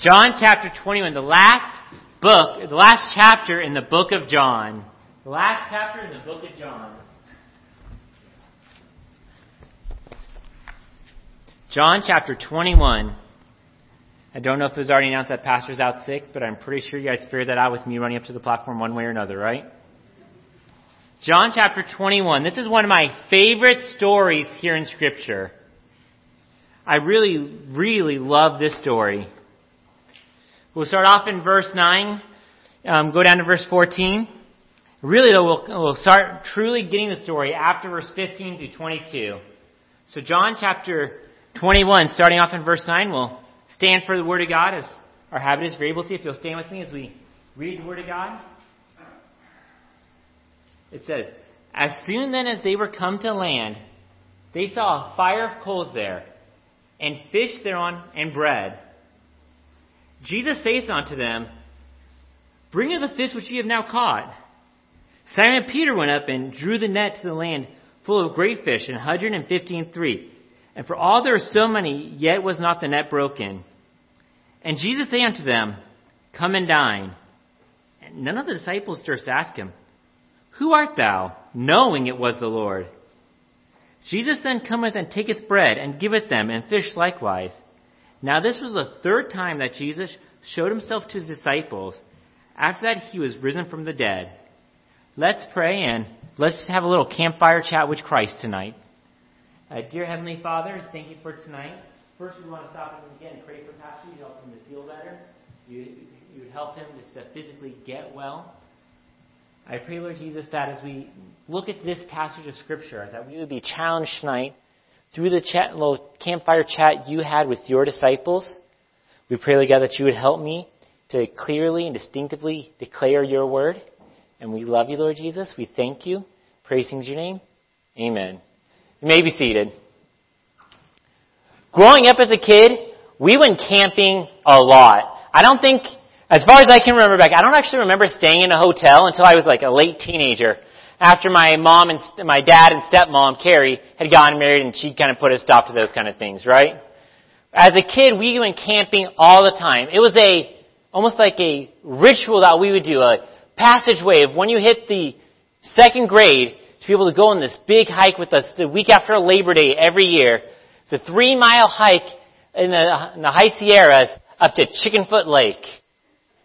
John chapter 21, the last book, the last chapter in the book of John. The last chapter in the book of John. John chapter 21. I don't know if it was already announced that pastor's out sick, but I'm pretty sure you guys figured that out with me running up to the platform one way or another, right? John chapter 21. This is one of my favorite stories here in Scripture. I really, really love this story. We'll start off in verse 9, um, go down to verse 14. Really, though, we'll, we'll start truly getting the story after verse 15 through 22. So, John chapter 21, starting off in verse 9, we'll stand for the Word of God as our habit is. You're able to, if you'll stand with me as we read the Word of God. It says, As soon then as they were come to land, they saw a fire of coals there, and fish thereon, and bread. Jesus saith unto them, Bring of the fish which ye have now caught. Simon Peter went up and drew the net to the land full of great fish, an hundred and fifty and three. And for all there were so many, yet was not the net broken. And Jesus saith unto them, Come and dine. And none of the disciples durst ask him, Who art thou? knowing it was the Lord. Jesus then cometh and taketh bread, and giveth them, and fish likewise. Now this was the third time that Jesus showed himself to his disciples. After that he was risen from the dead. Let's pray and let's have a little campfire chat with Christ tonight. Uh, dear Heavenly Father, thank you for tonight. First, we want to stop and again pray for Pastor. You help him to feel better. You, you would help him just to physically get well. I pray, Lord Jesus, that as we look at this passage of Scripture, that we would be challenged tonight through the chat, little campfire chat you had with your disciples. We pray, Lord God, that you would help me to clearly and distinctively declare your word. And we love you, Lord Jesus. We thank you. Praising your name. Amen. You may be seated. Growing up as a kid, we went camping a lot. I don't think, as far as I can remember back, I don't actually remember staying in a hotel until I was like a late teenager after my mom and my dad and stepmom, Carrie, had gotten married and she kind of put a stop to those kind of things, right? As a kid, we went camping all the time. It was a, almost like a ritual that we would do, a passageway of when you hit the second grade to be able to go on this big hike with us the week after Labor Day every year. It's a three mile hike in the, in the high Sierras up to Chickenfoot Lake.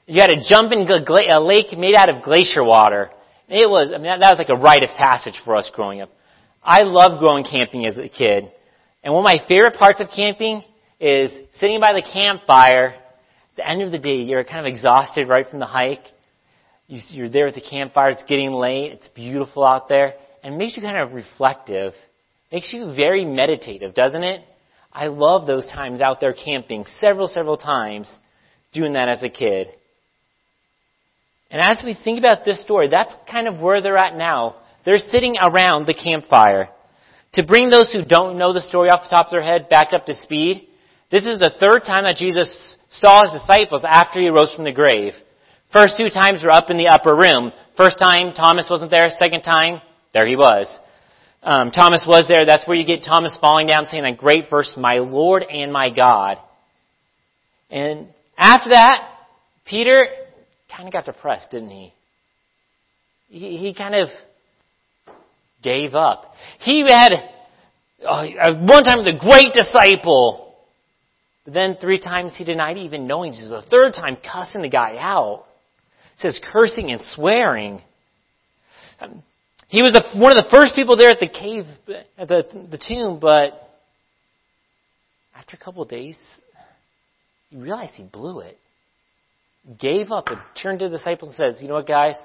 You had to jump in a lake made out of glacier water. It was, I mean, that, that was like a rite of passage for us growing up. I loved going camping as a kid. And one of my favorite parts of camping is sitting by the campfire. At the end of the day, you're kind of exhausted right from the hike. You, are there at the campfire. It's getting late. It's beautiful out there. And it makes you kind of reflective. Makes you very meditative, doesn't it? I love those times out there camping several, several times doing that as a kid. And as we think about this story, that's kind of where they're at now. They're sitting around the campfire. To bring those who don't know the story off the top of their head back up to speed, this is the third time that Jesus saw his disciples after he rose from the grave. First two times were up in the upper room. First time, Thomas wasn't there. Second time, there he was. Um, Thomas was there. That's where you get Thomas falling down saying that great verse, my Lord and my God. And after that, Peter kind of got depressed, didn't he? He, he kind of gave up. He had uh, one time the great disciple, but then three times he denied even knowing Jesus. The third time cussing the guy out. Says cursing and swearing. Um, he was the, one of the first people there at the cave, at the, the tomb, but after a couple of days, he realized he blew it gave up and turned to the disciples and says, You know what, guys?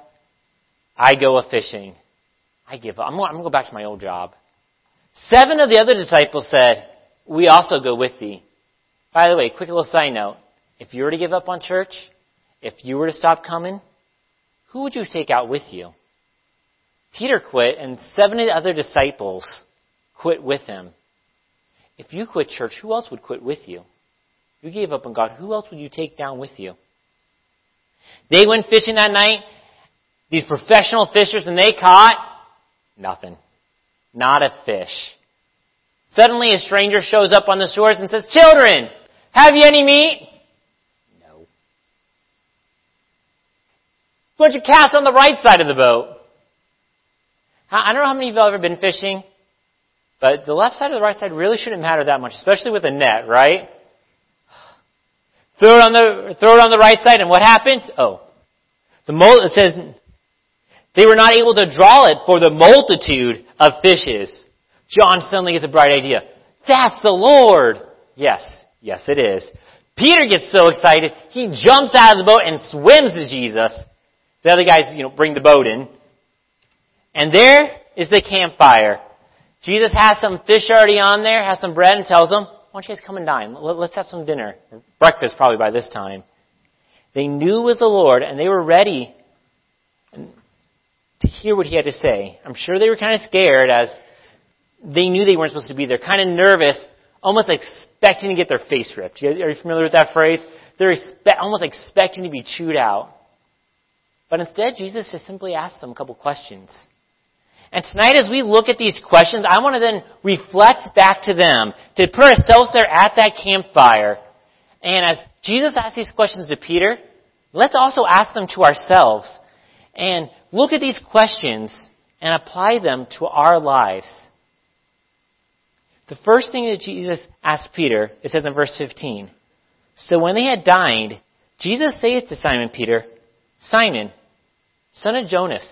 I go a fishing. I give up. I'm going, to go back to my old job. Seven of the other disciples said, We also go with thee. By the way, quick little side note. If you were to give up on church, if you were to stop coming, who would you take out with you? Peter quit, and seven of the other disciples quit with him. If you quit church, who else would quit with you? You gave up on God. Who else would you take down with you? They went fishing that night, these professional fishers, and they caught nothing. Not a fish. Suddenly a stranger shows up on the shores and says, Children, have you any meat? No. Why don't you cast on the right side of the boat? I don't know how many of you have ever been fishing, but the left side or the right side really shouldn't matter that much, especially with a net, right? Throw it on the, throw it on the right side and what happens? Oh. The mul- it says, they were not able to draw it for the multitude of fishes. John suddenly gets a bright idea. That's the Lord! Yes, yes it is. Peter gets so excited, he jumps out of the boat and swims to Jesus. The other guys, you know, bring the boat in. And there is the campfire. Jesus has some fish already on there, has some bread, and tells them, don't you guys come and dine? Let's have some dinner. Breakfast probably by this time. They knew it was the Lord, and they were ready to hear what he had to say. I'm sure they were kind of scared as they knew they weren't supposed to be there, kind of nervous, almost expecting to get their face ripped. Are you familiar with that phrase? They're expe- almost expecting to be chewed out. But instead, Jesus just simply asked them a couple questions. And tonight as we look at these questions, I want to then reflect back to them, to put ourselves there at that campfire. And as Jesus asked these questions to Peter, let's also ask them to ourselves. And look at these questions and apply them to our lives. The first thing that Jesus asked Peter, it says in verse 15. So when they had dined, Jesus saith to Simon Peter, Simon, son of Jonas,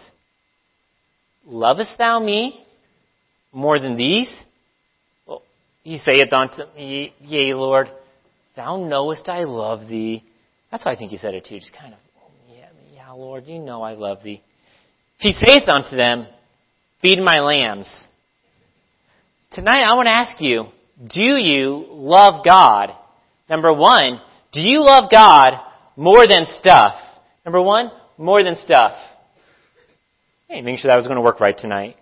Lovest thou me more than these? Well, he saith unto me, Yea, Lord, thou knowest I love thee. That's why I think he said it too, just kind of, oh, yeah, yeah, Lord, you know I love thee. He saith unto them, Feed my lambs. Tonight I want to ask you, do you love God? Number one, do you love God more than stuff? Number one, more than stuff. Hey, making sure that was going to work right tonight.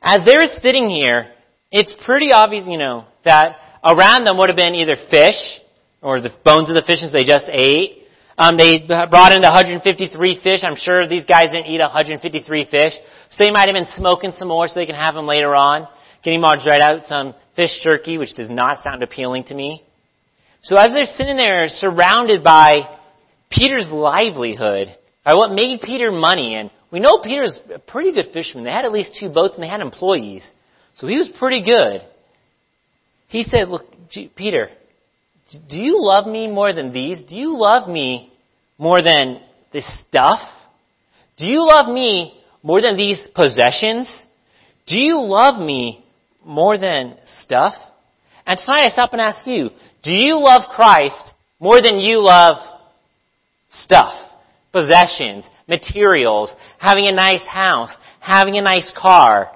As they're sitting here, it's pretty obvious, you know, that around them would have been either fish, or the bones of the fishes they just ate. Um, they brought in the 153 fish. I'm sure these guys didn't eat 153 fish. So they might have been smoking some more so they can have them later on. Getting Marge right out some fish jerky, which does not sound appealing to me. So as they're sitting there surrounded by Peter's livelihood, by what made Peter money. And we know Peter's a pretty good fisherman. They had at least two boats and they had employees. So he was pretty good. He said, look, Peter, do you love me more than these? Do you love me more than this stuff? Do you love me more than these possessions? Do you love me more than stuff? And tonight I stop and ask you, do you love Christ more than you love stuff? Possessions, materials, having a nice house, having a nice car.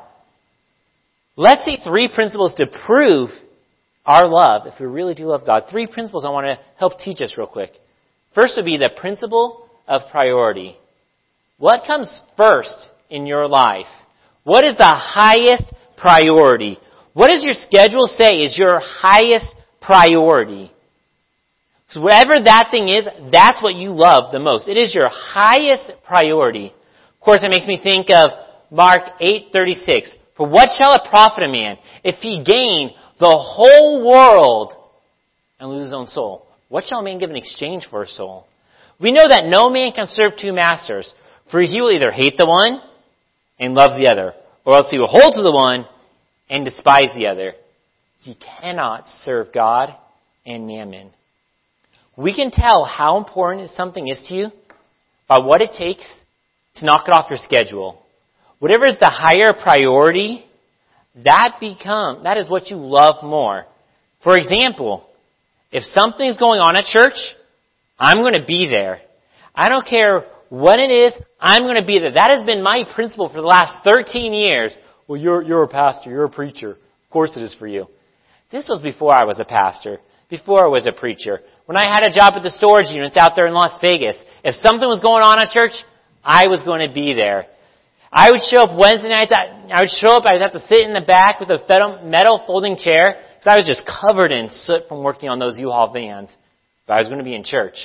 Let's see three principles to prove our love, if we really do love God. Three principles I want to help teach us real quick. First would be the principle of priority. What comes first in your life? What is the highest priority? What does your schedule say is your highest priority? So whatever that thing is, that's what you love the most. It is your highest priority. Of course, it makes me think of Mark 8:36. For what shall it profit a man if he gain the whole world and lose his own soul? What shall a man give in exchange for his soul? We know that no man can serve two masters, for he will either hate the one and love the other, or else he will hold to the one and despise the other. He cannot serve God and mammon. We can tell how important something is to you by what it takes to knock it off your schedule. Whatever is the higher priority, that become, that is what you love more. For example, if something's going on at church, I'm going to be there. I don't care what it is, I'm going to be there. That has been my principle for the last 13 years. Well, you're, you're a pastor, you're a preacher. Of course it is for you. This was before I was a pastor before I was a preacher. When I had a job at the storage units out there in Las Vegas, if something was going on at church, I was going to be there. I would show up Wednesday nights. I would show up. I'd have to sit in the back with a metal folding chair because I was just covered in soot from working on those U-Haul vans. But I was going to be in church.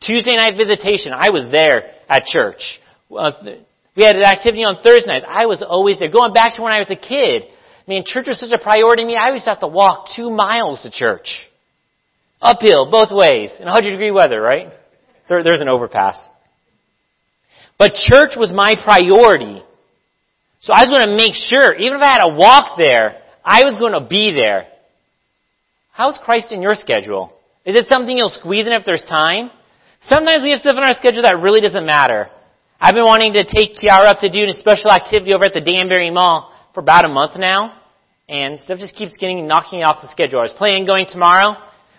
Tuesday night visitation. I was there at church. We had an activity on Thursday nights. I was always there. Going back to when I was a kid. I mean, church was such a priority to me. I used to have to walk two miles to church. Uphill, both ways, in 100 degree weather, right? There, there's an overpass. But church was my priority. So I was going to make sure, even if I had to walk there, I was going to be there. How's Christ in your schedule? Is it something you'll squeeze in if there's time? Sometimes we have stuff in our schedule that really doesn't matter. I've been wanting to take Kiara up to do a special activity over at the Danbury Mall for about a month now, and stuff just keeps getting knocking off the schedule. I was planning going tomorrow.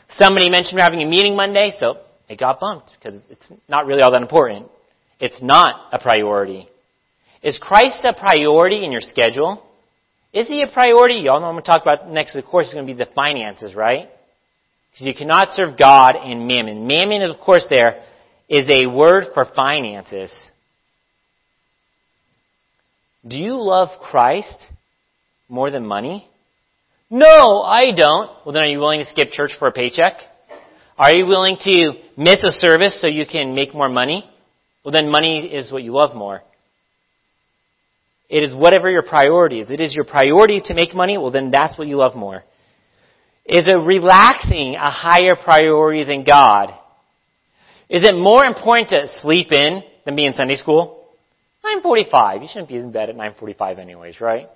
Somebody mentioned we're having a meeting Monday, so it got bumped because it's not really all that important. It's not a priority. Is Christ a priority in your schedule? Is he a priority? Y'all know I'm going to talk about next, of course, is going to be the finances, right? Because you cannot serve God and mammon. Mammon, is, of course, there is a word for finances. Do you love Christ more than money? No, I don't. Well, then are you willing to skip church for a paycheck? Are you willing to miss a service so you can make more money? Well, then money is what you love more. It is whatever your priority is. It is your priority to make money, well, then that's what you love more. Is it relaxing a higher priority than God? Is it more important to sleep in than be in Sunday school? 9.45. You shouldn't be in bed at 9.45 anyways, right?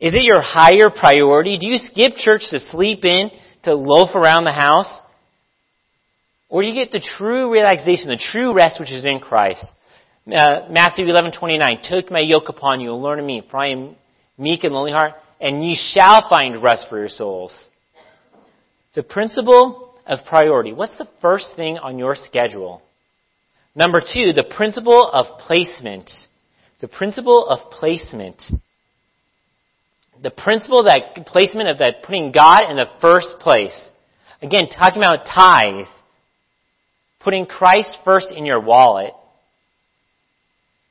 Is it your higher priority? Do you skip church to sleep in, to loaf around the house? Or do you get the true relaxation, the true rest which is in Christ? Uh, Matthew 11:29, "Take my yoke upon you learn of me, for I am meek and lowly heart, and ye shall find rest for your souls." The principle of priority. What's the first thing on your schedule? Number two, the principle of placement. The principle of placement. The principle that placement of that putting God in the first place. Again, talking about tithe. Putting Christ first in your wallet.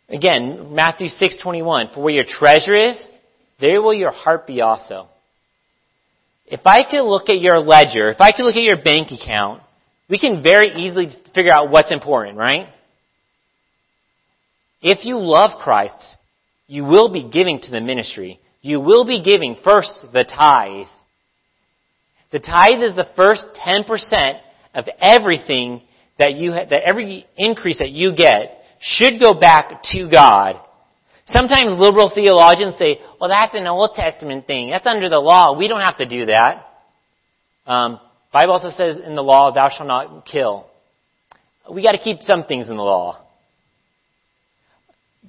Again, Matthew 6:21, for where your treasure is, there will your heart be also. If I could look at your ledger, if I could look at your bank account, we can very easily figure out what's important, right? If you love Christ, you will be giving to the ministry. You will be giving first the tithe. The tithe is the first 10% of everything that you ha- that every increase that you get should go back to God. Sometimes liberal theologians say, well, that's an Old Testament thing. That's under the law. We don't have to do that. Um, Bible also says in the law, thou shalt not kill. We got to keep some things in the law.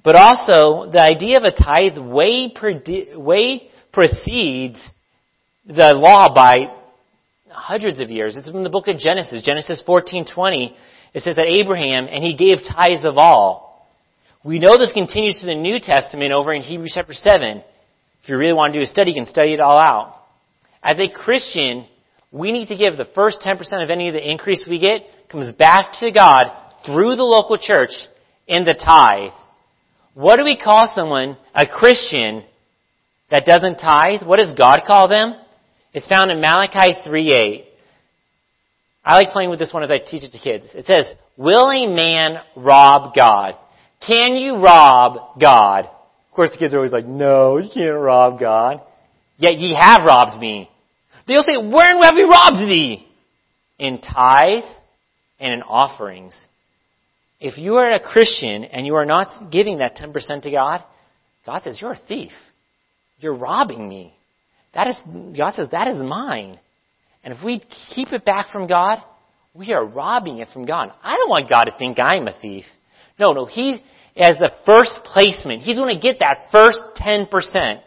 But also, the idea of a tithe way, way precedes the law by hundreds of years. It's in the book of Genesis, Genesis 14:20. It says that Abraham and he gave tithes of all. We know this continues to the New Testament over in Hebrews chapter 7. If you really want to do a study, you can study it all out. As a Christian, we need to give the first 10% of any of the increase we get comes back to God through the local church in the tithe. What do we call someone, a Christian, that doesn't tithe? What does God call them? It's found in Malachi 3.8. I like playing with this one as I teach it to kids. It says, Will a man rob God? Can you rob God? Of course the kids are always like, No, you can't rob God. Yet ye have robbed me. They'll say, Wherein have we robbed thee? In tithe and in offerings. If you are a Christian and you are not giving that 10% to God, God says, You're a thief. You're robbing me. That is, God says, that is mine. And if we keep it back from God, we are robbing it from God. I don't want God to think I'm a thief. No, no, He, as the first placement, He's going to get that first 10%.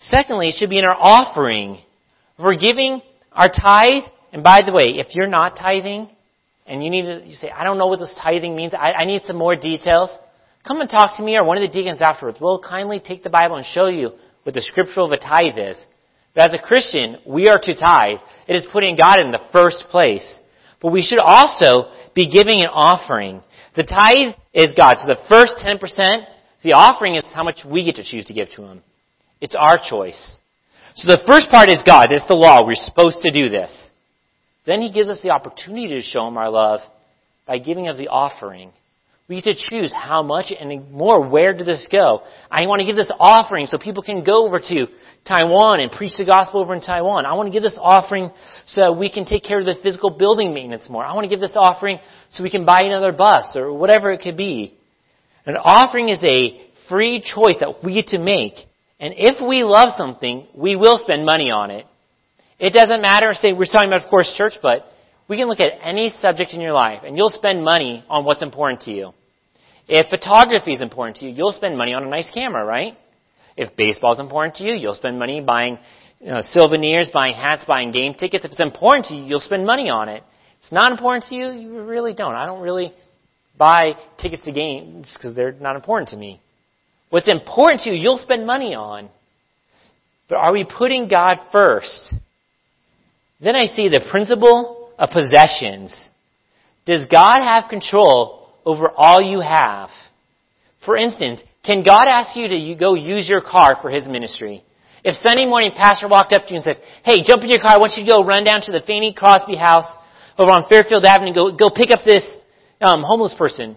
Secondly, it should be in our offering. If we're giving our tithe, and by the way, if you're not tithing, and you need to, you say, I don't know what this tithing means, I, I need some more details, come and talk to me or one of the deacons afterwards. We'll kindly take the Bible and show you what the scripture of a tithe is. But as a Christian, we are to tithe. It is putting God in the first place. But we should also be giving an offering. The tithe is God. So the first 10%, the offering is how much we get to choose to give to Him. It's our choice. So the first part is God. It's the law. We're supposed to do this. Then He gives us the opportunity to show Him our love by giving of the offering. We get to choose how much and more where did this go. I want to give this offering so people can go over to Taiwan and preach the gospel over in Taiwan. I want to give this offering so we can take care of the physical building maintenance more. I want to give this offering so we can buy another bus or whatever it could be. An offering is a free choice that we get to make. And if we love something, we will spend money on it. It doesn't matter, say, we're talking about, of course, church, but we can look at any subject in your life and you'll spend money on what's important to you. If photography is important to you, you'll spend money on a nice camera, right? If baseball is important to you, you'll spend money buying you know, souvenirs, buying hats, buying game tickets. If it's important to you, you'll spend money on it. If it's not important to you, you really don't. I don't really buy tickets to games because they're not important to me. What's important to you, you'll spend money on. But are we putting God first? Then I see the principle of possessions. Does God have control over all you have? For instance, can God ask you to go use your car for His ministry? If Sunday morning pastor walked up to you and said, hey, jump in your car, I want you to go run down to the Fanny Crosby house over on Fairfield Avenue go, go pick up this um, homeless person.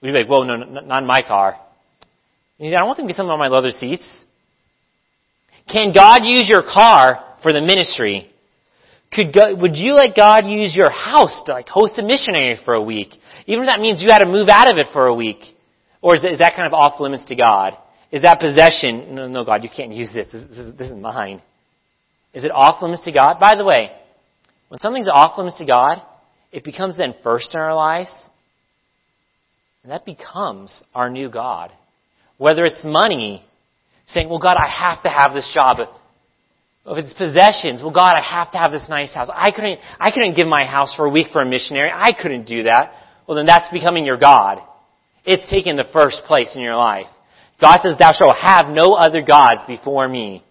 We'd be like, whoa, no, no, not in my car. And he said, I want them to be sitting on my leather seats. Can God use your car for the ministry? Could God, would you let God use your house to like host a missionary for a week? Even if that means you had to move out of it for a week. Or is that, is that kind of off limits to God? Is that possession, no, no, God, you can't use this. This, this, is, this is mine. Is it off limits to God? By the way, when something's off limits to God, it becomes then first in our lives, and that becomes our new God. Whether it's money, saying, well, God, I have to have this job. If it's possessions, well, God, I have to have this nice house. I couldn't, I couldn't give my house for a week for a missionary. I couldn't do that. Well, then that's becoming your God. It's taking the first place in your life. God says, thou shalt have no other gods before me.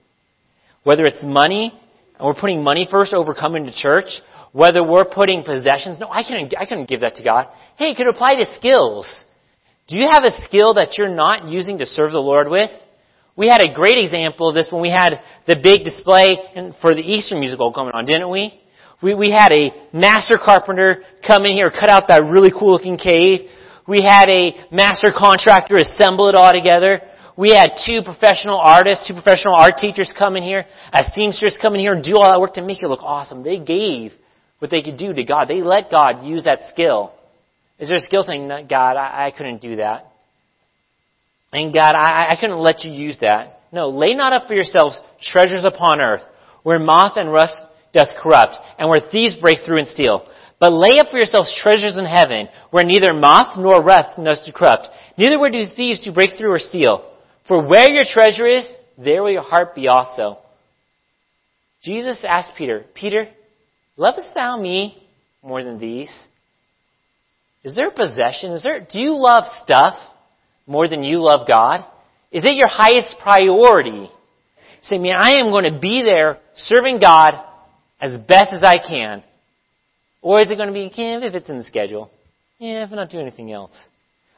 Whether it's money, and we're putting money first over coming to church, whether we're putting possessions, no, I couldn't, I couldn't give that to God. Hey, it could apply to skills. Do you have a skill that you're not using to serve the Lord with? We had a great example of this when we had the big display for the Easter musical going on, didn't we? We, we had a master carpenter come in here, cut out that really cool looking cave. We had a master contractor assemble it all together. We had two professional artists, two professional art teachers come in here, a seamstress come in here and do all that work to make it look awesome. They gave what they could do to God. They let God use that skill. Is there a skill saying, God, I, I couldn't do that? And God, I, I couldn't let you use that. No, lay not up for yourselves treasures upon earth, where moth and rust doth corrupt, and where thieves break through and steal. But lay up for yourselves treasures in heaven, where neither moth nor rust does corrupt, neither where do thieves do break through or steal. For where your treasure is, there will your heart be also. Jesus asked Peter, Peter, lovest thou me more than these? Is there a possession? Is there, do you love stuff more than you love God? Is it your highest priority? Say, man, I am going to be there serving God as best as I can. Or is it going to be, yeah, if it's in the schedule? Yeah, if I'm not doing anything else.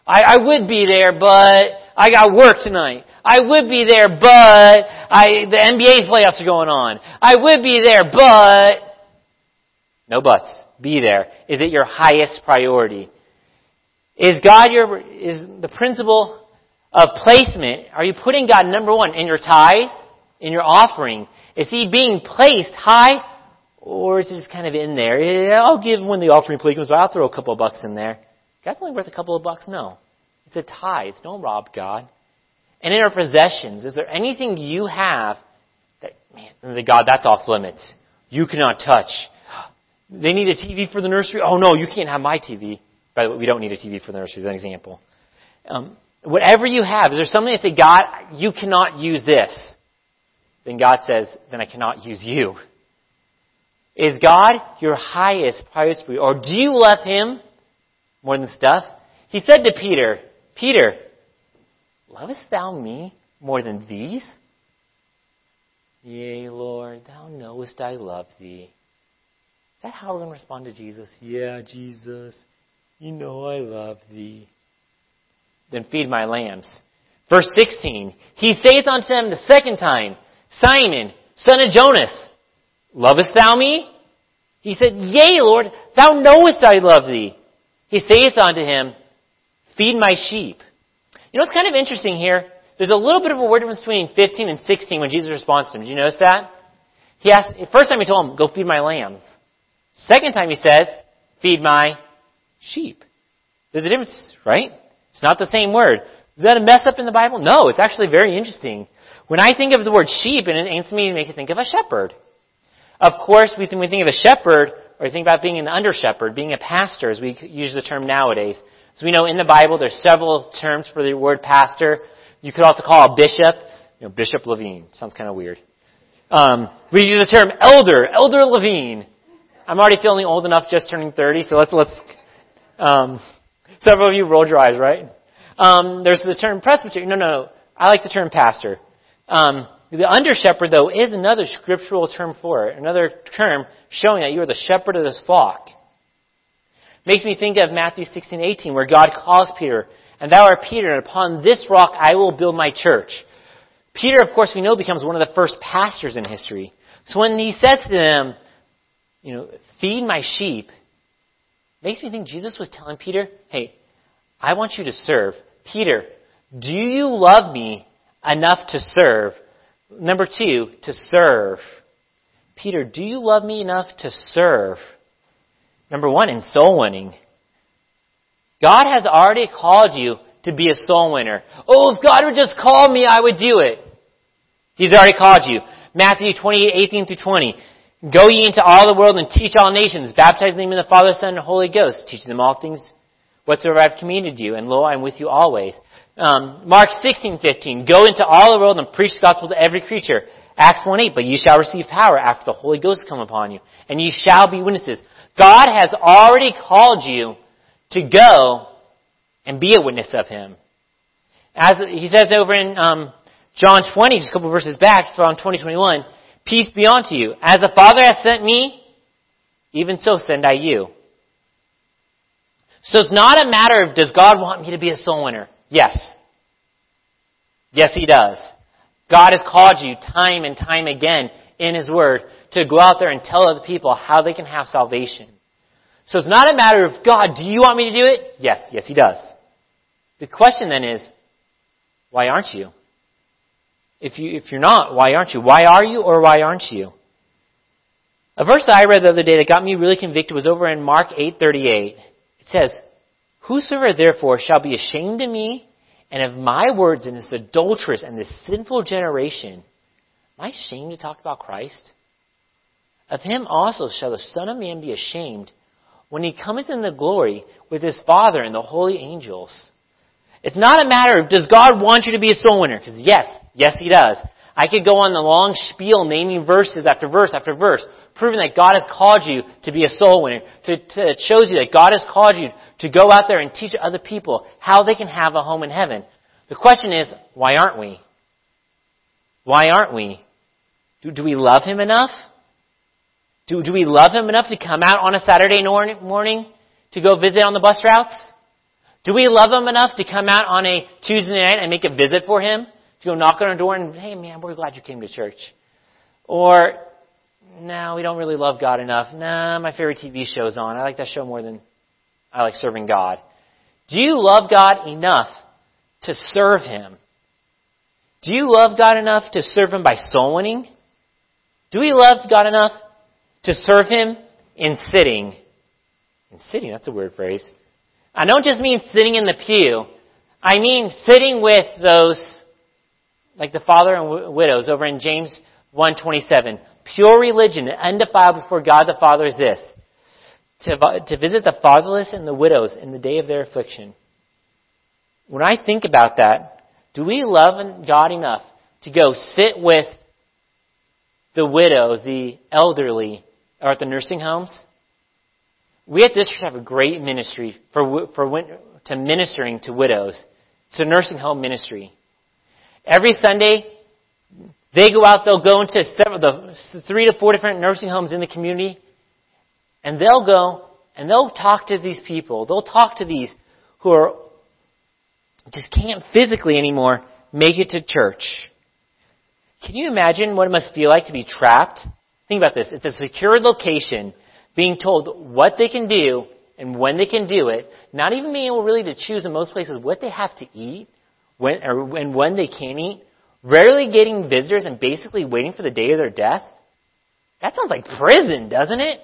I, I would be there, but I got work tonight. I would be there, but I, the NBA playoffs are going on. I would be there, but, no buts. Be there. Is it your highest priority? Is God your, is the principle of placement, are you putting God number one in your tithes, in your offering? Is He being placed high or is it just kind of in there? I'll give when the offering plate comes, I'll throw a couple of bucks in there. God's only worth a couple of bucks? No. It's a tithe. Don't rob God. And in our possessions, is there anything you have that, man, God, that's off limits. You cannot touch. They need a TV for the nursery? Oh no, you can't have my TV. By the way, we don't need a TV for the nursery as an example. Um, whatever you have, is there something that say, God, you cannot use this? Then God says, then I cannot use you. Is God your highest priority? Or do you love Him more than stuff? He said to Peter, Peter, lovest thou me more than these? Yea, Lord, thou knowest I love thee. Is that how we're going to respond to Jesus? Yeah, Jesus, you know I love thee. Then feed my lambs. Verse 16, He saith unto them the second time, Simon, son of Jonas, Lovest thou me? He said, Yea, Lord, thou knowest I love thee. He saith unto him, Feed my sheep. You know what's kind of interesting here? There's a little bit of a word difference between 15 and 16 when Jesus responds to him. Did you notice that? He asked, first time he told him, go feed my lambs. Second time he says, feed my sheep. There's a difference, right? It's not the same word. Is that a mess up in the Bible? No, it's actually very interesting. When I think of the word sheep, it instantly makes me think of a shepherd. Of course, we think, we think of a shepherd, or think about being an under shepherd, being a pastor, as we use the term nowadays. So we know in the Bible there's several terms for the word pastor. You could also call a bishop, you know, Bishop Levine. Sounds kind of weird. Um, we use the term elder, Elder Levine. I'm already feeling old enough, just turning 30, so let's let's. Um, several of you rolled your eyes, right? Um, there's the term presbyter. No, no, no. I like the term pastor. Um, the under shepherd, though, is another scriptural term for it. Another term showing that you are the shepherd of this flock. Makes me think of Matthew 16, 18, where God calls Peter, and thou art Peter, and upon this rock I will build my church. Peter, of course, we know becomes one of the first pastors in history. So when he says to them, you know, feed my sheep, makes me think Jesus was telling Peter, hey, I want you to serve. Peter, do you love me enough to serve? Number two, to serve. Peter, do you love me enough to serve? Number one, in soul winning. God has already called you to be a soul winner. Oh, if God would just call me, I would do it. He's already called you. Matthew 28, 18 through 20. Go ye into all the world and teach all nations, baptize them in the Father, Son, and Holy Ghost, teaching them all things whatsoever I've commanded you, and lo, I'm with you always. Um, Mark 16, 15. Go into all the world and preach the gospel to every creature. Acts 1, 8. But you shall receive power after the Holy Ghost come upon you, and ye shall be witnesses. God has already called you to go and be a witness of Him. As he says over in um, John 20, just a couple verses back, from 2021, peace be unto you. As the Father has sent me, even so send I you. So it's not a matter of does God want me to be a soul winner? Yes. Yes, He does. God has called you time and time again in His Word to go out there and tell other people how they can have salvation. So it's not a matter of, God, do you want me to do it? Yes, yes, He does. The question then is, why aren't you? If you, if you're not, why aren't you? Why are you or why aren't you? A verse that I read the other day that got me really convicted was over in Mark 8:38. It says, Whosoever therefore shall be ashamed of me and of my words in this adulterous and this sinful generation, am I ashamed to talk about Christ? Of him also shall the Son of Man be ashamed when he cometh in the glory with his Father and the holy angels. It's not a matter of does God want you to be a soul winner? Because yes, yes he does. I could go on the long spiel naming verses after verse after verse, proving that God has called you to be a soul winner. To, to, it shows you that God has called you to go out there and teach other people how they can have a home in heaven. The question is, why aren't we? Why aren't we? Do, do we love Him enough? Do, do we love Him enough to come out on a Saturday morning to go visit on the bus routes? Do we love Him enough to come out on a Tuesday night and make a visit for Him? To go knock on our door and, hey man, we're glad you came to church. Or, no, we don't really love God enough. Nah, my favorite TV show's on. I like that show more than I like serving God. Do you love God enough to serve Him? Do you love God enough to serve Him by soul winning? Do we love God enough to serve Him in sitting? In sitting, that's a weird phrase. I don't just mean sitting in the pew. I mean sitting with those, like the father and widows over in James 127. Pure religion, undefiled before God the Father is this. To, to visit the fatherless and the widows in the day of their affliction. When I think about that, do we love God enough to go sit with the widow, the elderly, or at the nursing homes? We at this church have a great ministry for, for to ministering to widows. It's a nursing home ministry. Every Sunday, they go out, they'll go into several, the three to four different nursing homes in the community, and they'll go and they'll talk to these people. They'll talk to these who are just can't physically anymore make it to church. Can you imagine what it must feel like to be trapped? Think about this. It's a secured location, being told what they can do and when they can do it, not even being able really to choose in most places what they have to eat when, or, when they can't eat, rarely getting visitors and basically waiting for the day of their death. That sounds like prison, doesn't it?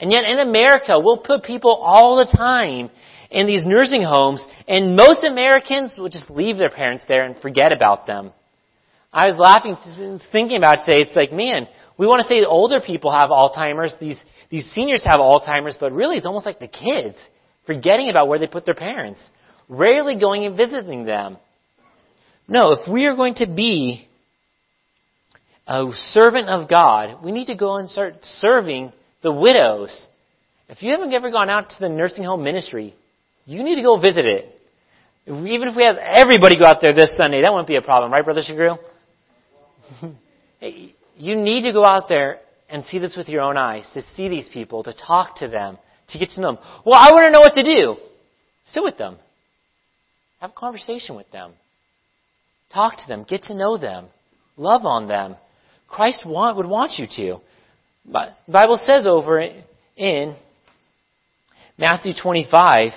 And yet in America, we'll put people all the time in these nursing homes, and most Americans will just leave their parents there and forget about them. I was laughing, thinking about it today. It's like, man, we want to say the older people have Alzheimer's, these, these seniors have Alzheimer's, but really it's almost like the kids, forgetting about where they put their parents, rarely going and visiting them. No, if we are going to be a servant of God, we need to go and start serving the widows. If you haven't ever gone out to the nursing home ministry, you need to go visit it. Even if we have everybody go out there this Sunday, that won't be a problem, right, Brother Shagru? you need to go out there and see this with your own eyes, to see these people, to talk to them, to get to know them. Well, I want to know what to do. Sit with them. Have a conversation with them. Talk to them. Get to know them. Love on them. Christ want, would want you to. But the Bible says over in Matthew 25,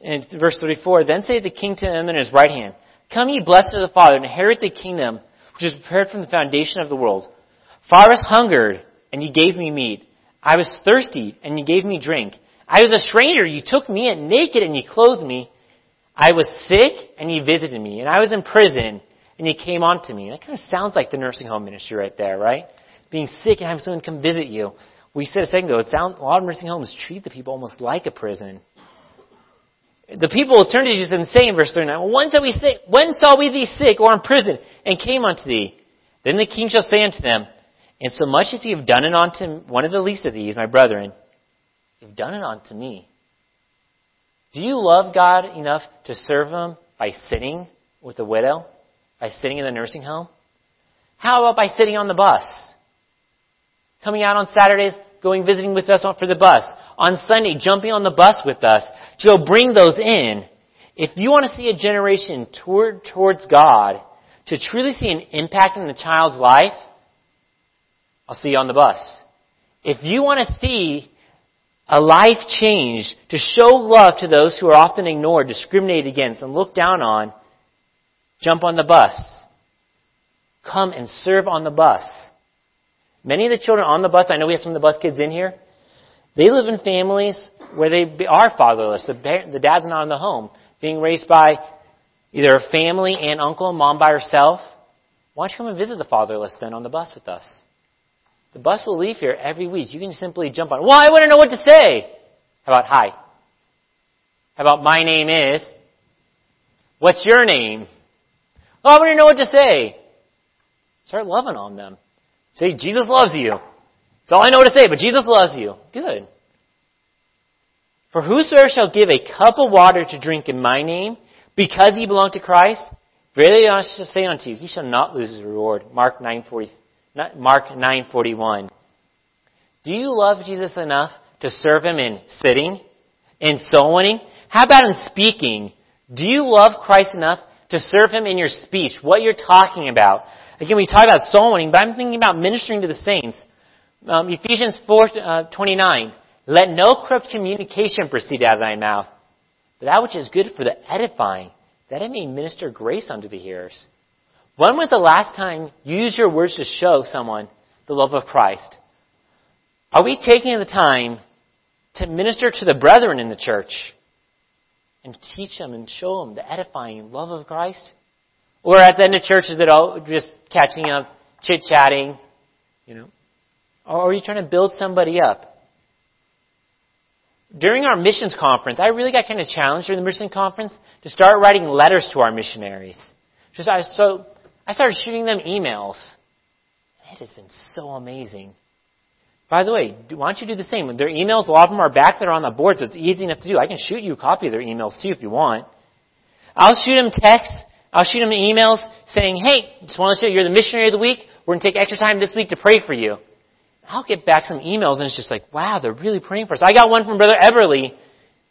in verse 34, Then say the king to them in his right hand, Come ye blessed of the Father, and inherit the kingdom which is prepared from the foundation of the world. For I was hungered, and ye gave me meat. I was thirsty, and ye gave me drink. I was a stranger, ye took me in naked, and ye clothed me. I was sick, and ye visited me. And I was in prison, and ye came unto me. That kind of sounds like the nursing home ministry right there, right? Being sick and having someone come visit you. We said a second ago, it sounds, a lot of nursing homes treat the people almost like a prison. The people will turn to Jesus and say in verse 39, when saw we when saw we thee sick or in prison and came unto thee? Then the king shall say unto them, And so much as ye have done it unto one of the least of these, my brethren, you've done it unto me. Do you love God enough to serve Him by sitting with a widow? By sitting in the nursing home? How about by sitting on the bus? Coming out on Saturdays, going visiting with us for the bus. On Sunday, jumping on the bus with us to go bring those in. If you want to see a generation toward, towards God, to truly see an impact in the child's life, I'll see you on the bus. If you want to see a life change to show love to those who are often ignored, discriminated against, and looked down on, jump on the bus. Come and serve on the bus. Many of the children on the bus, I know we have some of the bus kids in here, they live in families where they are fatherless. The, dad's not in the home, being raised by either a family, and uncle, mom by herself. Why don't you come and visit the fatherless then on the bus with us? The bus will leave here every week. You can simply jump on. Well, I want to know what to say. How about hi? How about my name is? What's your name? Oh, I want to know what to say. Start loving on them. Say, Jesus loves you. That's all I know what to say, but Jesus loves you. Good. For whosoever shall give a cup of water to drink in my name, because ye belong to Christ, verily I shall say unto you, he shall not lose his reward. Mark 9:40, Mark 9:41. Do you love Jesus enough to serve him in sitting, in soul winning? How about in speaking? Do you love Christ enough to serve him in your speech, what you're talking about? Again, we talk about soul winning, but I'm thinking about ministering to the saints. Um, Ephesians 4:29. Uh, Let no corrupt communication proceed out of thy mouth, but that which is good for the edifying, that it may minister grace unto the hearers. When was the last time you used your words to show someone the love of Christ? Are we taking the time to minister to the brethren in the church and teach them and show them the edifying love of Christ? Or at the end of church, is it all just catching up, chit chatting, you know? Or are you trying to build somebody up? During our missions conference, I really got kind of challenged during the mission conference to start writing letters to our missionaries. Just I, so I started shooting them emails. It has been so amazing. By the way, why don't you do the same? Their emails, a lot of them are back there on the board, so it's easy enough to do. I can shoot you a copy of their emails too if you want. I'll shoot them texts. I'll shoot them emails saying, hey, just want to say you're the missionary of the week. We're going to take extra time this week to pray for you. I'll get back some emails and it's just like, wow, they're really praying for us. I got one from Brother Everly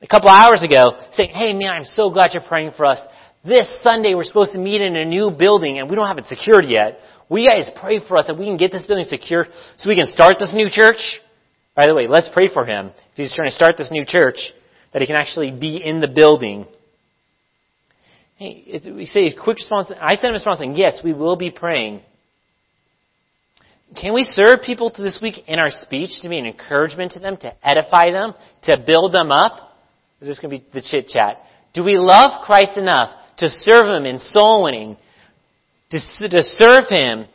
a couple hours ago saying, hey man, I'm so glad you're praying for us. This Sunday we're supposed to meet in a new building and we don't have it secured yet. Will you guys pray for us that we can get this building secured so we can start this new church? By the way, let's pray for him. If he's trying to start this new church, that he can actually be in the building. Hey, we say a quick response. I sent him a response saying, yes, we will be praying. Can we serve people this week in our speech to be an encouragement to them, to edify them, to build them up? Is this going to be the chit chat? Do we love Christ enough to serve Him in soul winning, to, to serve Him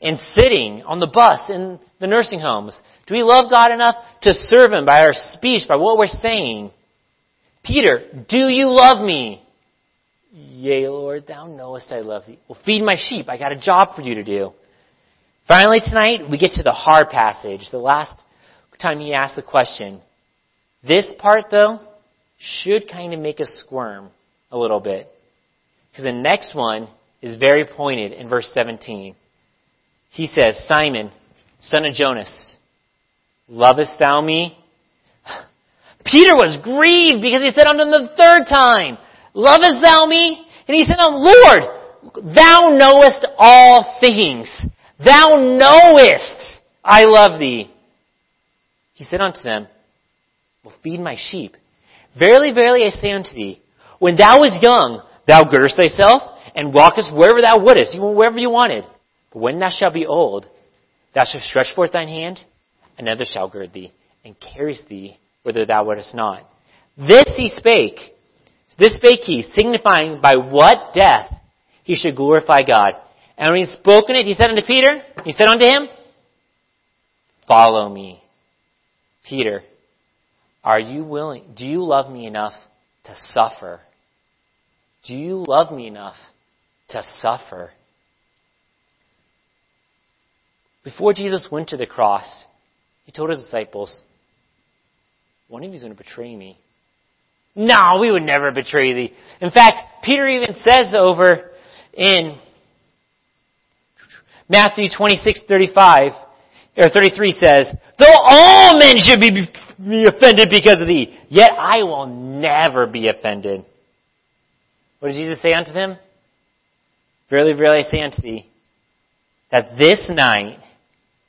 in sitting on the bus in the nursing homes? Do we love God enough to serve Him by our speech, by what we're saying? Peter, do you love me? Yea, Lord, thou knowest I love thee. Well, feed my sheep. I got a job for you to do. Finally, tonight, we get to the hard passage, the last time he asked the question. This part, though, should kind of make us squirm a little bit. Because the next one is very pointed in verse 17. He says, Simon, son of Jonas, lovest thou me? Peter was grieved because he said unto him the third time, Lovest thou me? And he said unto Lord, thou knowest all things. Thou knowest I love thee. He said unto them, Well, feed my sheep. Verily, verily, I say unto thee, when thou wast young, thou girdest thyself, and walkest wherever thou wouldest, wherever you wanted. But when thou shalt be old, thou shalt stretch forth thine hand, another shall gird thee, and carries thee whither thou wouldest not. This he spake, this spake he, signifying by what death he should glorify God. And when he had spoken it, he said unto Peter, he said unto him, Follow me. Peter, are you willing, do you love me enough to suffer? Do you love me enough to suffer? Before Jesus went to the cross, he told his disciples, one of you is going to betray me. No, we would never betray thee. In fact, Peter even says over in Matthew 26, 35, or 33 says, Though all men should be, be offended because of thee, yet I will never be offended. What did Jesus say unto them? Verily, verily, I say unto thee, that this night,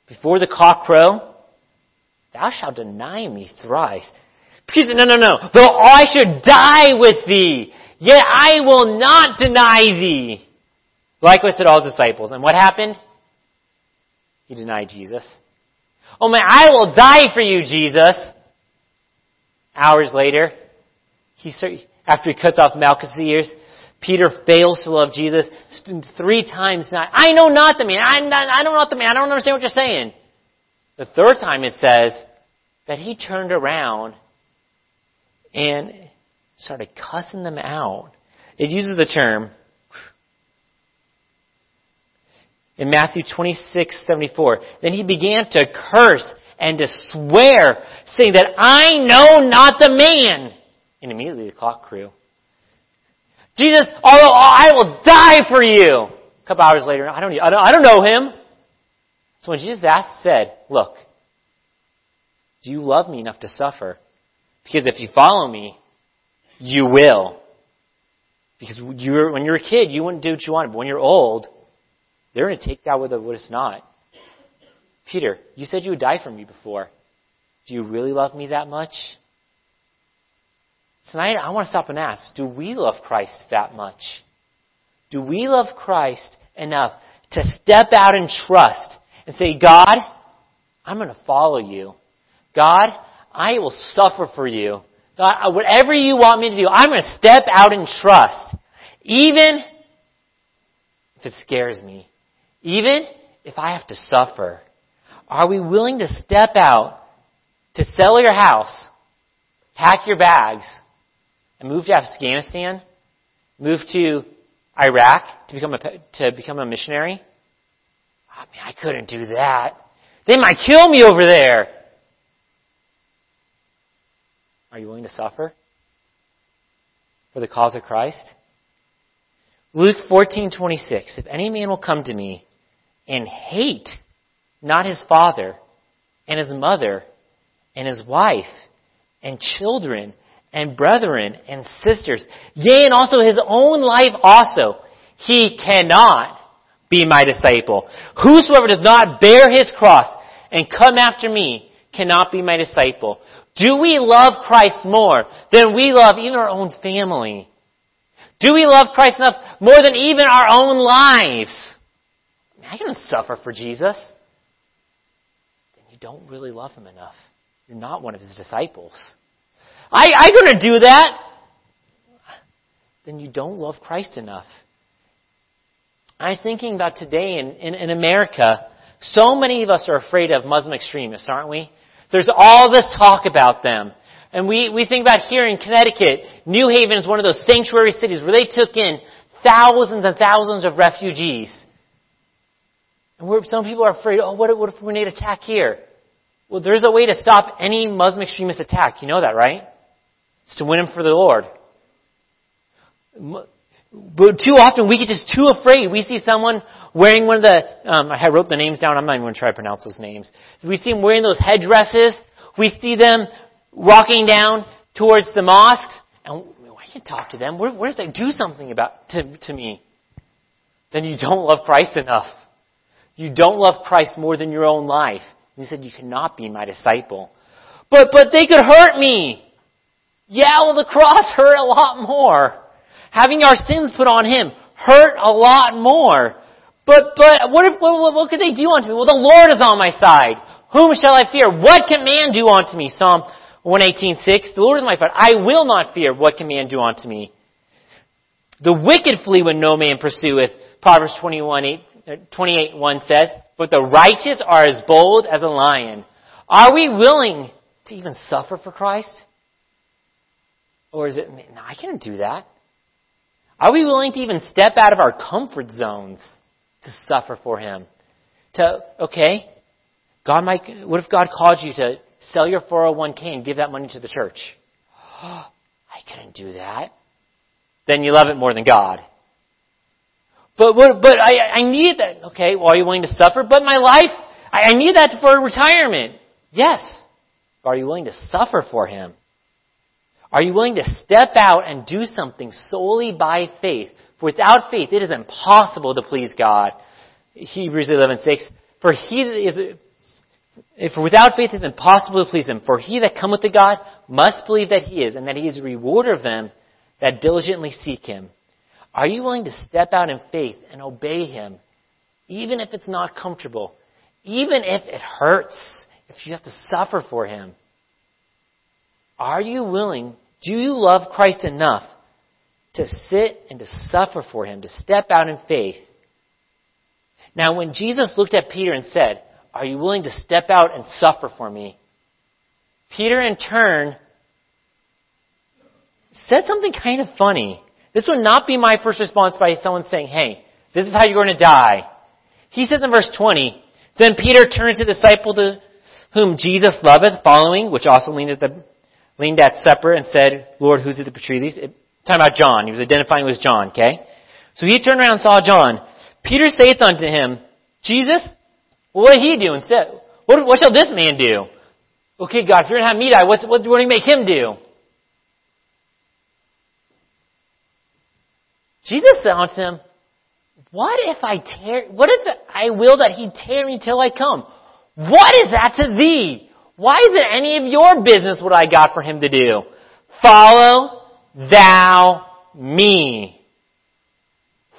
before the cock crow, thou shalt deny me thrice. Peter no, no, no. Though I should die with thee, yet I will not deny thee. Likewise said all his disciples. And what happened? He denied Jesus. Oh man, I will die for you, Jesus. Hours later, he after he cuts off Malchus' ears, Peter fails to love Jesus three times. Not, I know not the man. I, I don't know the man. I don't understand what you're saying. The third time it says that he turned around and started cussing them out. It uses the term in Matthew 26, 74. Then he began to curse and to swear, saying that I know not the man. And immediately the clock crew. Jesus, although I will die for you. A couple hours later, I don't, I don't, know him. So when Jesus asked, said, look, do you love me enough to suffer? Because if you follow me, you will. Because you were, when you're a kid, you wouldn't do what you wanted. But when you're old, they're going to take that with what it's not. Peter, you said you would die for me before. Do you really love me that much? Tonight, I want to stop and ask, do we love Christ that much? Do we love Christ enough to step out in trust and say, God, I'm going to follow you. God, I will suffer for you. God, whatever you want me to do, I'm going to step out in trust. Even if it scares me. Even if I have to suffer, are we willing to step out to sell your house, pack your bags, and move to Afghanistan, moved to Iraq to become a, to become a missionary? Ah, I mean, I couldn't do that. They might kill me over there. Are you willing to suffer for the cause of Christ? Luke 14:26 If any man will come to me and hate not his father and his mother and his wife and children and brethren and sisters, yea, and also his own life also, he cannot be my disciple. Whosoever does not bear his cross and come after me cannot be my disciple. Do we love Christ more than we love even our own family? Do we love Christ enough more than even our own lives? I can suffer for Jesus. Then you don't really love him enough. You're not one of his disciples. I, I couldn't do that. Then you don't love Christ enough. I was thinking about today in, in, in America, so many of us are afraid of Muslim extremists, aren't we? There's all this talk about them. And we, we think about here in Connecticut, New Haven is one of those sanctuary cities where they took in thousands and thousands of refugees. And some people are afraid, oh, what what if we need attack here? Well, there's a way to stop any Muslim extremist attack. You know that, right? To win them for the Lord. But too often we get just too afraid. We see someone wearing one of the, um, I wrote the names down, I'm not even going to try to pronounce those names. We see them wearing those headdresses. We see them walking down towards the mosques, and I can't talk to them. Where, where does they do something about to, to me? Then you don't love Christ enough. You don't love Christ more than your own life. He said, you cannot be my disciple. But, but they could hurt me. Yeah, well the cross hurt a lot more. Having our sins put on Him hurt a lot more. But, but, what, if, what, what could they do unto me? Well, the Lord is on my side. Whom shall I fear? What can man do unto me? Psalm 118.6. The Lord is my friend. I will not fear. What can man do unto me? The wicked flee when no man pursueth. Proverbs 21, 8, uh, 28, 1 says, But the righteous are as bold as a lion. Are we willing to even suffer for Christ? Or is it, no, I can't do that. Are we willing to even step out of our comfort zones to suffer for Him? To, okay, God might, what if God called you to sell your 401k and give that money to the church? I couldn't do that. Then you love it more than God. But, what, but I, I need that. Okay, well, are you willing to suffer? But my life, I, I need that for retirement. Yes. Are you willing to suffer for Him? Are you willing to step out and do something solely by faith? For without faith, it is impossible to please God. Hebrews 11:6. For he is, for without faith, it is impossible to please Him. For he that cometh to God must believe that He is, and that He is a rewarder of them that diligently seek Him. Are you willing to step out in faith and obey Him, even if it's not comfortable, even if it hurts, if you have to suffer for Him? Are you willing, do you love Christ enough to sit and to suffer for Him, to step out in faith? Now, when Jesus looked at Peter and said, Are you willing to step out and suffer for me? Peter, in turn, said something kind of funny. This would not be my first response by someone saying, Hey, this is how you're going to die. He says in verse 20, Then Peter turned to the disciple to whom Jesus loveth, following, which also leaned at the leaned at supper and said, Lord, who's it that betrays these? Talking about John. He was identifying with John, okay? So he turned around and saw John. Peter saith unto him, Jesus, what he do instead? What, what shall this man do? Okay, God, if you're going to have me die, what's, what, what do you make him do? Jesus said unto him, What if I tear, what if I will that he tear me till I come? What is that to thee? Why is it any of your business what I got for him to do? Follow thou me.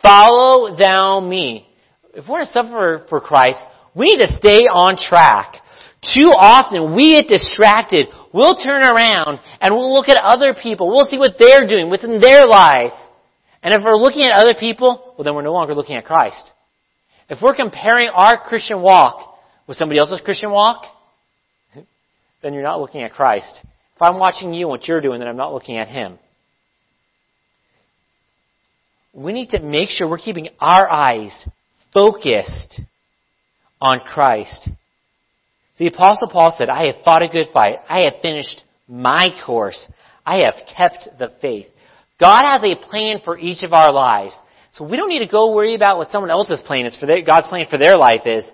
Follow thou me. If we're to suffer for Christ, we need to stay on track. Too often we get distracted. We'll turn around and we'll look at other people. We'll see what they're doing within their lives. And if we're looking at other people, well then we're no longer looking at Christ. If we're comparing our Christian walk with somebody else's Christian walk, then you're not looking at Christ. If I'm watching you and what you're doing, then I'm not looking at Him. We need to make sure we're keeping our eyes focused on Christ. The apostle Paul said, I have fought a good fight. I have finished my course. I have kept the faith. God has a plan for each of our lives. So we don't need to go worry about what someone else's plan is for their, God's plan for their life is.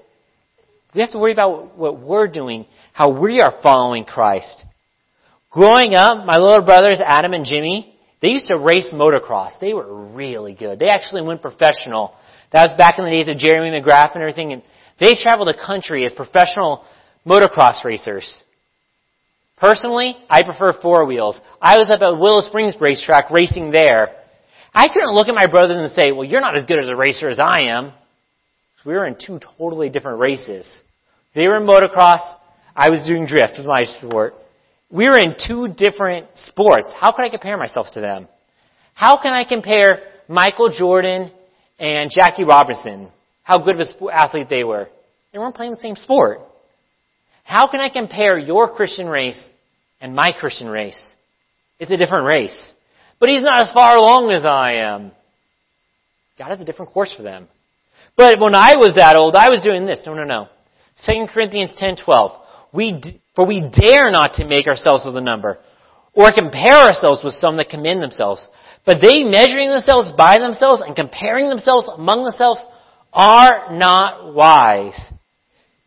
We have to worry about what we're doing how we are following Christ. Growing up, my little brothers, Adam and Jimmy, they used to race motocross. They were really good. They actually went professional. That was back in the days of Jeremy McGrath and everything. And they traveled the country as professional motocross racers. Personally, I prefer four wheels. I was up at Willow Springs racetrack racing there. I couldn't look at my brothers and say, well, you're not as good as a racer as I am. We were in two totally different races. They were in motocross. I was doing drift with my sport. we were in two different sports. How can I compare myself to them? How can I compare Michael Jordan and Jackie Robinson? How good of an athlete they were. They weren't playing the same sport. How can I compare your Christian race and my Christian race? It's a different race. But he's not as far along as I am. God has a different course for them. But when I was that old, I was doing this. No, no, no. 2 Corinthians 10:12. We for we dare not to make ourselves of the number or compare ourselves with some that commend themselves. But they measuring themselves by themselves and comparing themselves among themselves are not wise.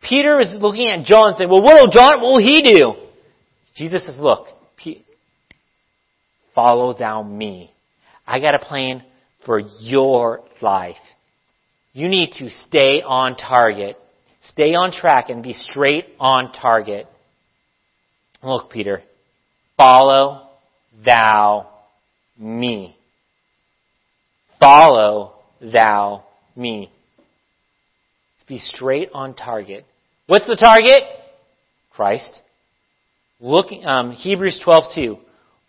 Peter is looking at John and saying, well, what will John, what will he do? Jesus says, look, follow thou me. I got a plan for your life. You need to stay on target. Stay on track and be straight on target. Look, Peter, follow thou me. Follow thou me. Be straight on target. What's the target? Christ. Looking, um, Hebrews 12:2.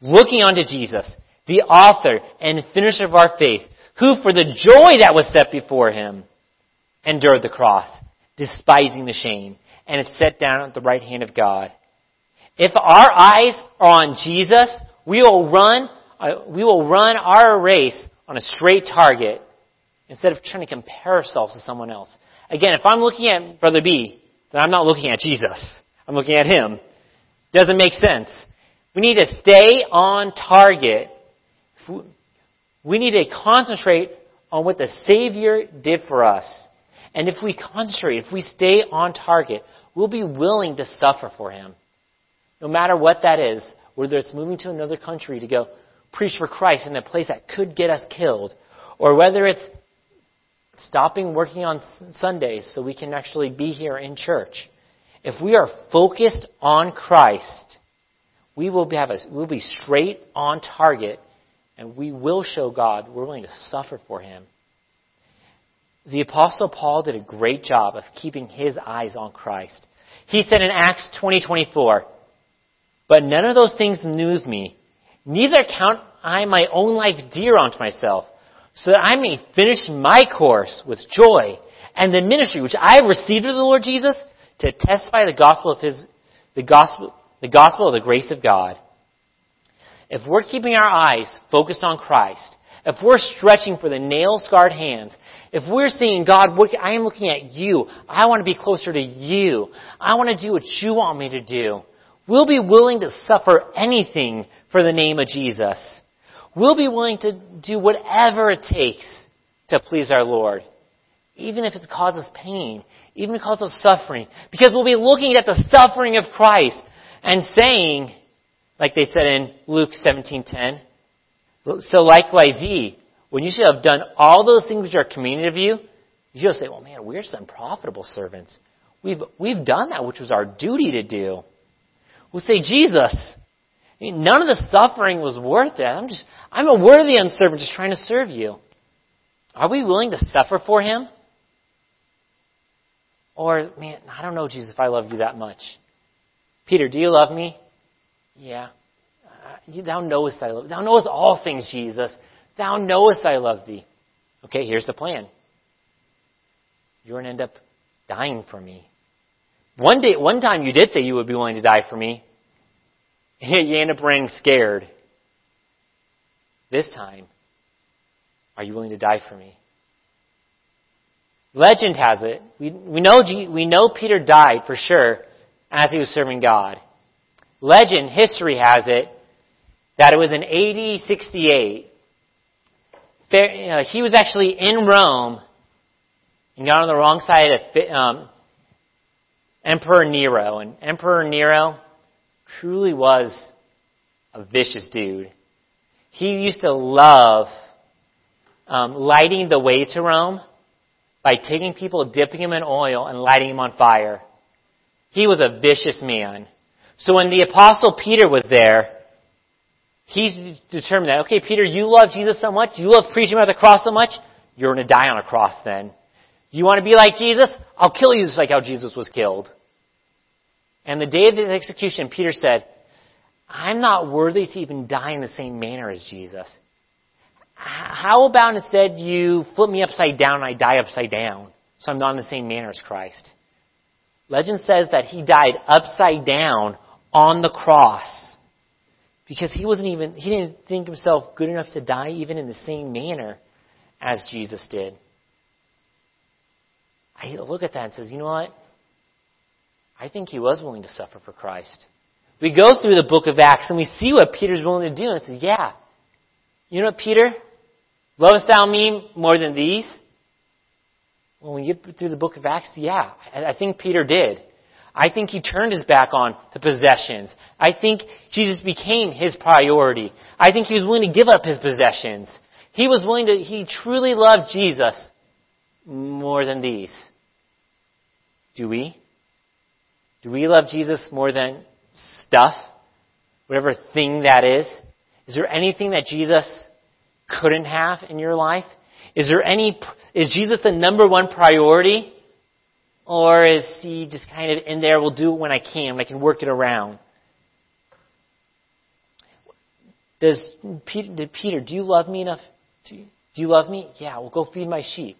Looking unto Jesus, the author and finisher of our faith, who for the joy that was set before him endured the cross, despising the shame, and is set down at the right hand of God. If our eyes are on Jesus, we will run, uh, we will run our race on a straight target instead of trying to compare ourselves to someone else. Again, if I'm looking at Brother B, then I'm not looking at Jesus. I'm looking at him. Doesn't make sense. We need to stay on target. We need to concentrate on what the Savior did for us. And if we concentrate, if we stay on target, we'll be willing to suffer for Him. No matter what that is, whether it's moving to another country to go preach for Christ in a place that could get us killed, or whether it's stopping working on Sundays so we can actually be here in church. If we are focused on Christ, we will, have a, we'll be straight on target and we will show God we're willing to suffer for Him. The Apostle Paul did a great job of keeping his eyes on Christ. He said in Acts 20:24, "But none of those things move me. Neither count I my own life dear unto myself, so that I may finish my course with joy and the ministry which I have received of the Lord Jesus to testify the gospel of his, the gospel, the gospel of the grace of God. If we're keeping our eyes focused on Christ, if we're stretching for the nail-scarred hands, if we're saying, God, I am looking at you. I want to be closer to you. I want to do what you want me to do. We'll be willing to suffer anything for the name of Jesus. We'll be willing to do whatever it takes to please our Lord. Even if it causes pain, even if it causes suffering. Because we'll be looking at the suffering of Christ and saying, like they said in Luke 17:10, so likewise ye, when you shall have done all those things which are commanded of you, you'll say, well man, we're some profitable servants. We've, we've done that which was our duty to do. We'll say, Jesus, none of the suffering was worth it. I'm just, I'm a worthy unservant, just trying to serve you. Are we willing to suffer for him? Or, man, I don't know, Jesus, if I love you that much. Peter, do you love me? Yeah. Uh, thou knowest I love Thou knowest all things, Jesus. Thou knowest I love thee. Okay, here's the plan. You're to end up dying for me. One day, one time you did say you would be willing to die for me. you end up running scared. This time, are you willing to die for me? Legend has it. We, we, know, we know Peter died for sure as he was serving God. Legend, history has it, that it was in AD 68. Uh, he was actually in Rome and got on the wrong side of um, Emperor Nero. And Emperor Nero truly was a vicious dude. He used to love um, lighting the way to Rome by taking people, dipping them in oil, and lighting them on fire. He was a vicious man. So when the apostle Peter was there, he determined that, okay, Peter, you love Jesus so much, you love preaching about the cross so much, you're going to die on a cross then. You want to be like Jesus? I'll kill you just like how Jesus was killed. And the day of his execution, Peter said, I'm not worthy to even die in the same manner as Jesus. How about instead you flip me upside down and I die upside down, so I'm not in the same manner as Christ? Legend says that he died upside down on the cross because he wasn't even, he didn't think himself good enough to die even in the same manner as Jesus did. I look at that and says, you know what? I think he was willing to suffer for Christ. We go through the book of Acts and we see what Peter's willing to do and says, yeah. You know what, Peter? Lovest thou me more than these? When we get through the book of Acts, yeah, I think Peter did. I think he turned his back on the possessions. I think Jesus became his priority. I think he was willing to give up his possessions. He was willing to, he truly loved Jesus more than these. Do we? Do we love Jesus more than stuff? Whatever thing that is? Is there anything that Jesus couldn't have in your life? Is there any, is Jesus the number one priority? Or is he just kind of in there, we'll do it when I can, I can work it around? Does Peter, did Peter, do you love me enough? To, do you love me? Yeah, well go feed my sheep.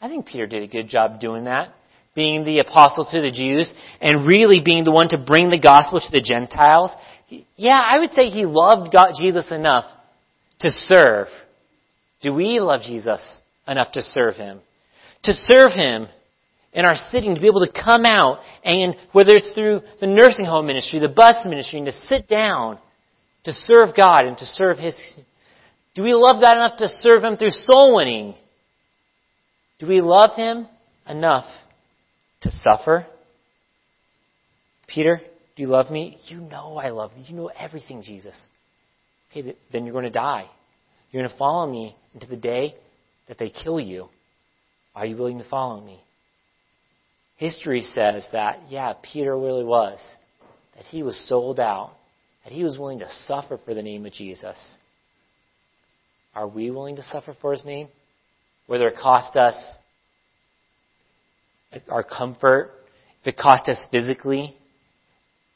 I think Peter did a good job doing that being the apostle to the Jews and really being the one to bring the gospel to the Gentiles. Yeah, I would say he loved God, Jesus enough to serve. Do we love Jesus enough to serve him? To serve him in our sitting, to be able to come out and whether it's through the nursing home ministry, the bus ministry, and to sit down to serve God and to serve his. Do we love God enough to serve him through soul winning? Do we love him enough to suffer? Peter, do you love me? You know I love you. You know everything, Jesus. Okay, then you're going to die. You're going to follow me into the day that they kill you. Are you willing to follow me? History says that, yeah, Peter really was. That he was sold out. That he was willing to suffer for the name of Jesus. Are we willing to suffer for his name? Whether it cost us our comfort, if it cost us physically,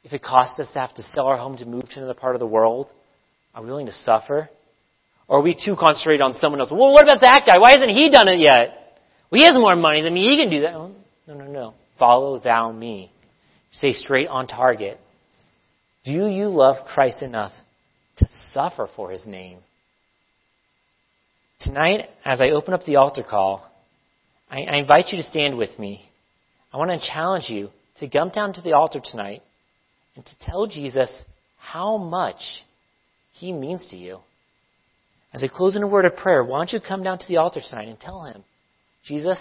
if it cost us to have to sell our home to move to another part of the world, are we willing to suffer? Or are we too concentrated on someone else? Well, what about that guy? Why hasn't he done it yet? Well, he has more money than me. He can do that. No, no, no. Follow thou me. Stay straight on target. Do you love Christ enough to suffer for his name? Tonight, as I open up the altar call, I, I invite you to stand with me. I want to challenge you to come down to the altar tonight and to tell Jesus how much he means to you. As I close in a word of prayer, why don't you come down to the altar tonight and tell him, Jesus,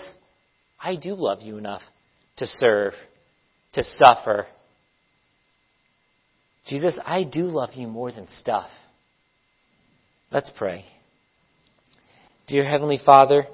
I do love you enough to serve, to suffer. Jesus, I do love you more than stuff. Let's pray. Dear Heavenly Father,